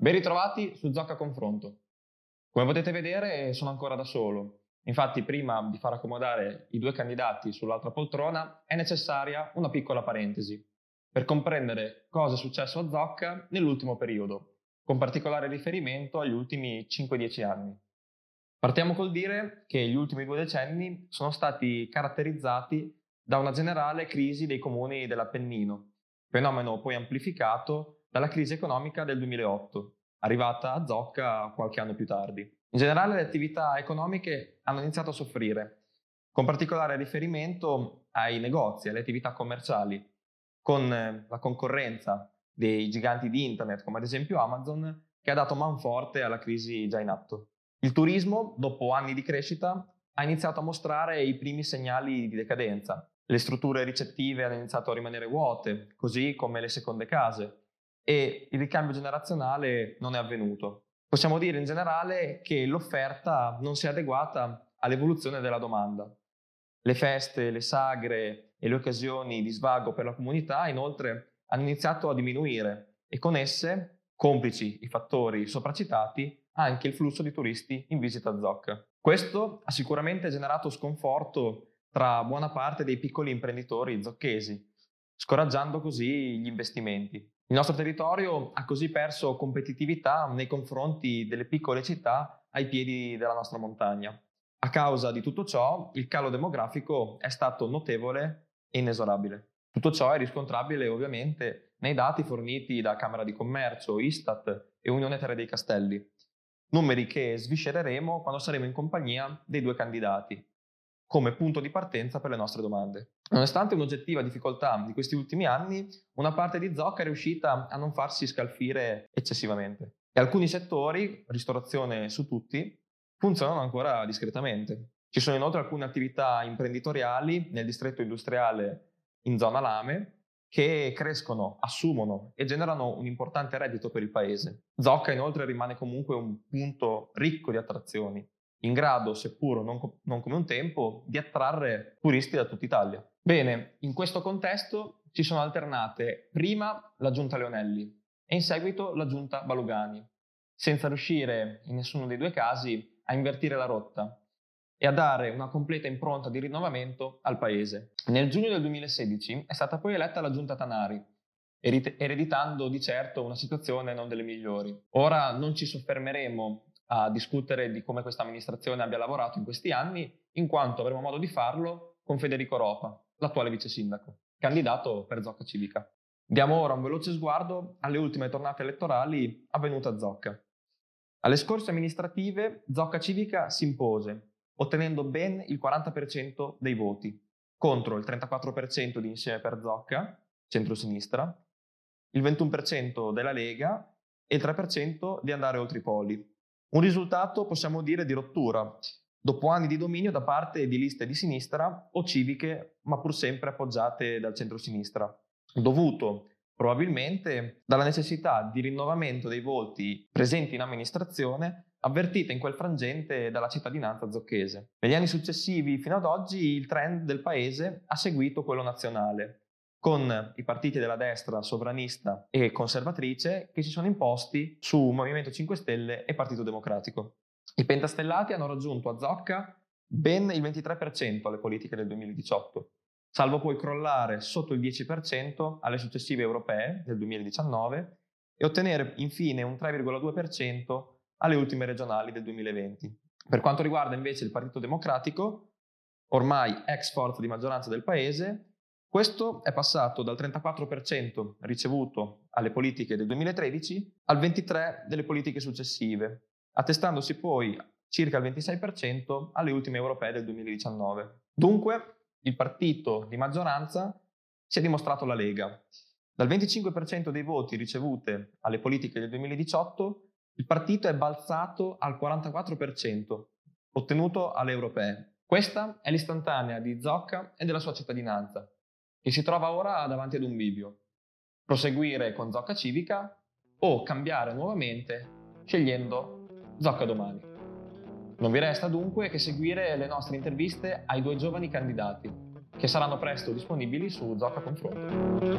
Ben ritrovati su Zocca Confronto. Come potete vedere sono ancora da solo. Infatti prima di far accomodare i due candidati sull'altra poltrona è necessaria una piccola parentesi per comprendere cosa è successo a Zocca nell'ultimo periodo, con particolare riferimento agli ultimi 5-10 anni. Partiamo col dire che gli ultimi due decenni sono stati caratterizzati da una generale crisi dei comuni dell'Appennino, fenomeno poi amplificato dalla crisi economica del 2008, arrivata a Zocca qualche anno più tardi. In generale le attività economiche hanno iniziato a soffrire, con particolare riferimento ai negozi, alle attività commerciali, con eh, la concorrenza dei giganti di internet come ad esempio Amazon che ha dato manforte alla crisi già in atto. Il turismo, dopo anni di crescita, ha iniziato a mostrare i primi segnali di decadenza. Le strutture ricettive hanno iniziato a rimanere vuote, così come le seconde case, e il ricambio generazionale non è avvenuto. Possiamo dire in generale che l'offerta non si è adeguata all'evoluzione della domanda. Le feste, le sagre e le occasioni di svago per la comunità inoltre hanno iniziato a diminuire e con esse, complici i fattori sopracitati, anche il flusso di turisti in visita a Zocca. Questo ha sicuramente generato sconforto tra buona parte dei piccoli imprenditori zocchesi, scoraggiando così gli investimenti. Il nostro territorio ha così perso competitività nei confronti delle piccole città ai piedi della nostra montagna. A causa di tutto ciò, il calo demografico è stato notevole e inesorabile. Tutto ciò è riscontrabile ovviamente nei dati forniti da Camera di Commercio, Istat e Unione Terre dei Castelli, numeri che sviscereremo quando saremo in compagnia dei due candidati, come punto di partenza per le nostre domande. Nonostante un'oggettiva difficoltà di questi ultimi anni, una parte di Zocca è riuscita a non farsi scalfire eccessivamente. E alcuni settori, ristorazione su tutti, funzionano ancora discretamente. Ci sono inoltre alcune attività imprenditoriali nel distretto industriale in zona Lame che crescono, assumono e generano un importante reddito per il paese. Zocca inoltre rimane comunque un punto ricco di attrazioni in grado, seppur non, co- non come un tempo, di attrarre turisti da tutta Italia. Bene, in questo contesto ci sono alternate prima la giunta Leonelli e in seguito la giunta Balugani, senza riuscire in nessuno dei due casi a invertire la rotta e a dare una completa impronta di rinnovamento al paese. Nel giugno del 2016 è stata poi eletta la giunta Tanari, ereditando di certo una situazione non delle migliori. Ora non ci soffermeremo a discutere di come questa amministrazione abbia lavorato in questi anni, in quanto avremo modo di farlo con Federico Ropa, l'attuale vice sindaco, candidato per Zocca Civica. Diamo ora un veloce sguardo alle ultime tornate elettorali avvenute a Zocca. Alle scorse amministrative Zocca Civica si impose, ottenendo ben il 40% dei voti, contro il 34% di Insieme per Zocca, centro-sinistra, il 21% della Lega e il 3% di Andare Oltre i Poli, un risultato, possiamo dire, di rottura, dopo anni di dominio da parte di liste di sinistra o civiche, ma pur sempre appoggiate dal centro-sinistra, dovuto probabilmente dalla necessità di rinnovamento dei voti presenti in amministrazione avvertita in quel frangente dalla cittadinanza zocchese. Negli anni successivi fino ad oggi il trend del paese ha seguito quello nazionale, con i partiti della destra sovranista e conservatrice che si sono imposti su Movimento 5 Stelle e Partito Democratico. I pentastellati hanno raggiunto a Zocca ben il 23% alle politiche del 2018, salvo poi crollare sotto il 10% alle successive europee del 2019 e ottenere infine un 3,2% alle ultime regionali del 2020. Per quanto riguarda invece il Partito Democratico, ormai ex forza di maggioranza del paese, questo è passato dal 34% ricevuto alle politiche del 2013 al 23% delle politiche successive, attestandosi poi circa il 26% alle ultime europee del 2019. Dunque, il partito di maggioranza si è dimostrato la Lega. Dal 25% dei voti ricevute alle politiche del 2018, il partito è balzato al 44%, ottenuto alle europee. Questa è l'istantanea di Zocca e della sua cittadinanza e si trova ora davanti ad un bivio. Proseguire con Zocca Civica o cambiare nuovamente scegliendo Zocca Domani. Non vi resta dunque che seguire le nostre interviste ai due giovani candidati, che saranno presto disponibili su Zocca Confronto.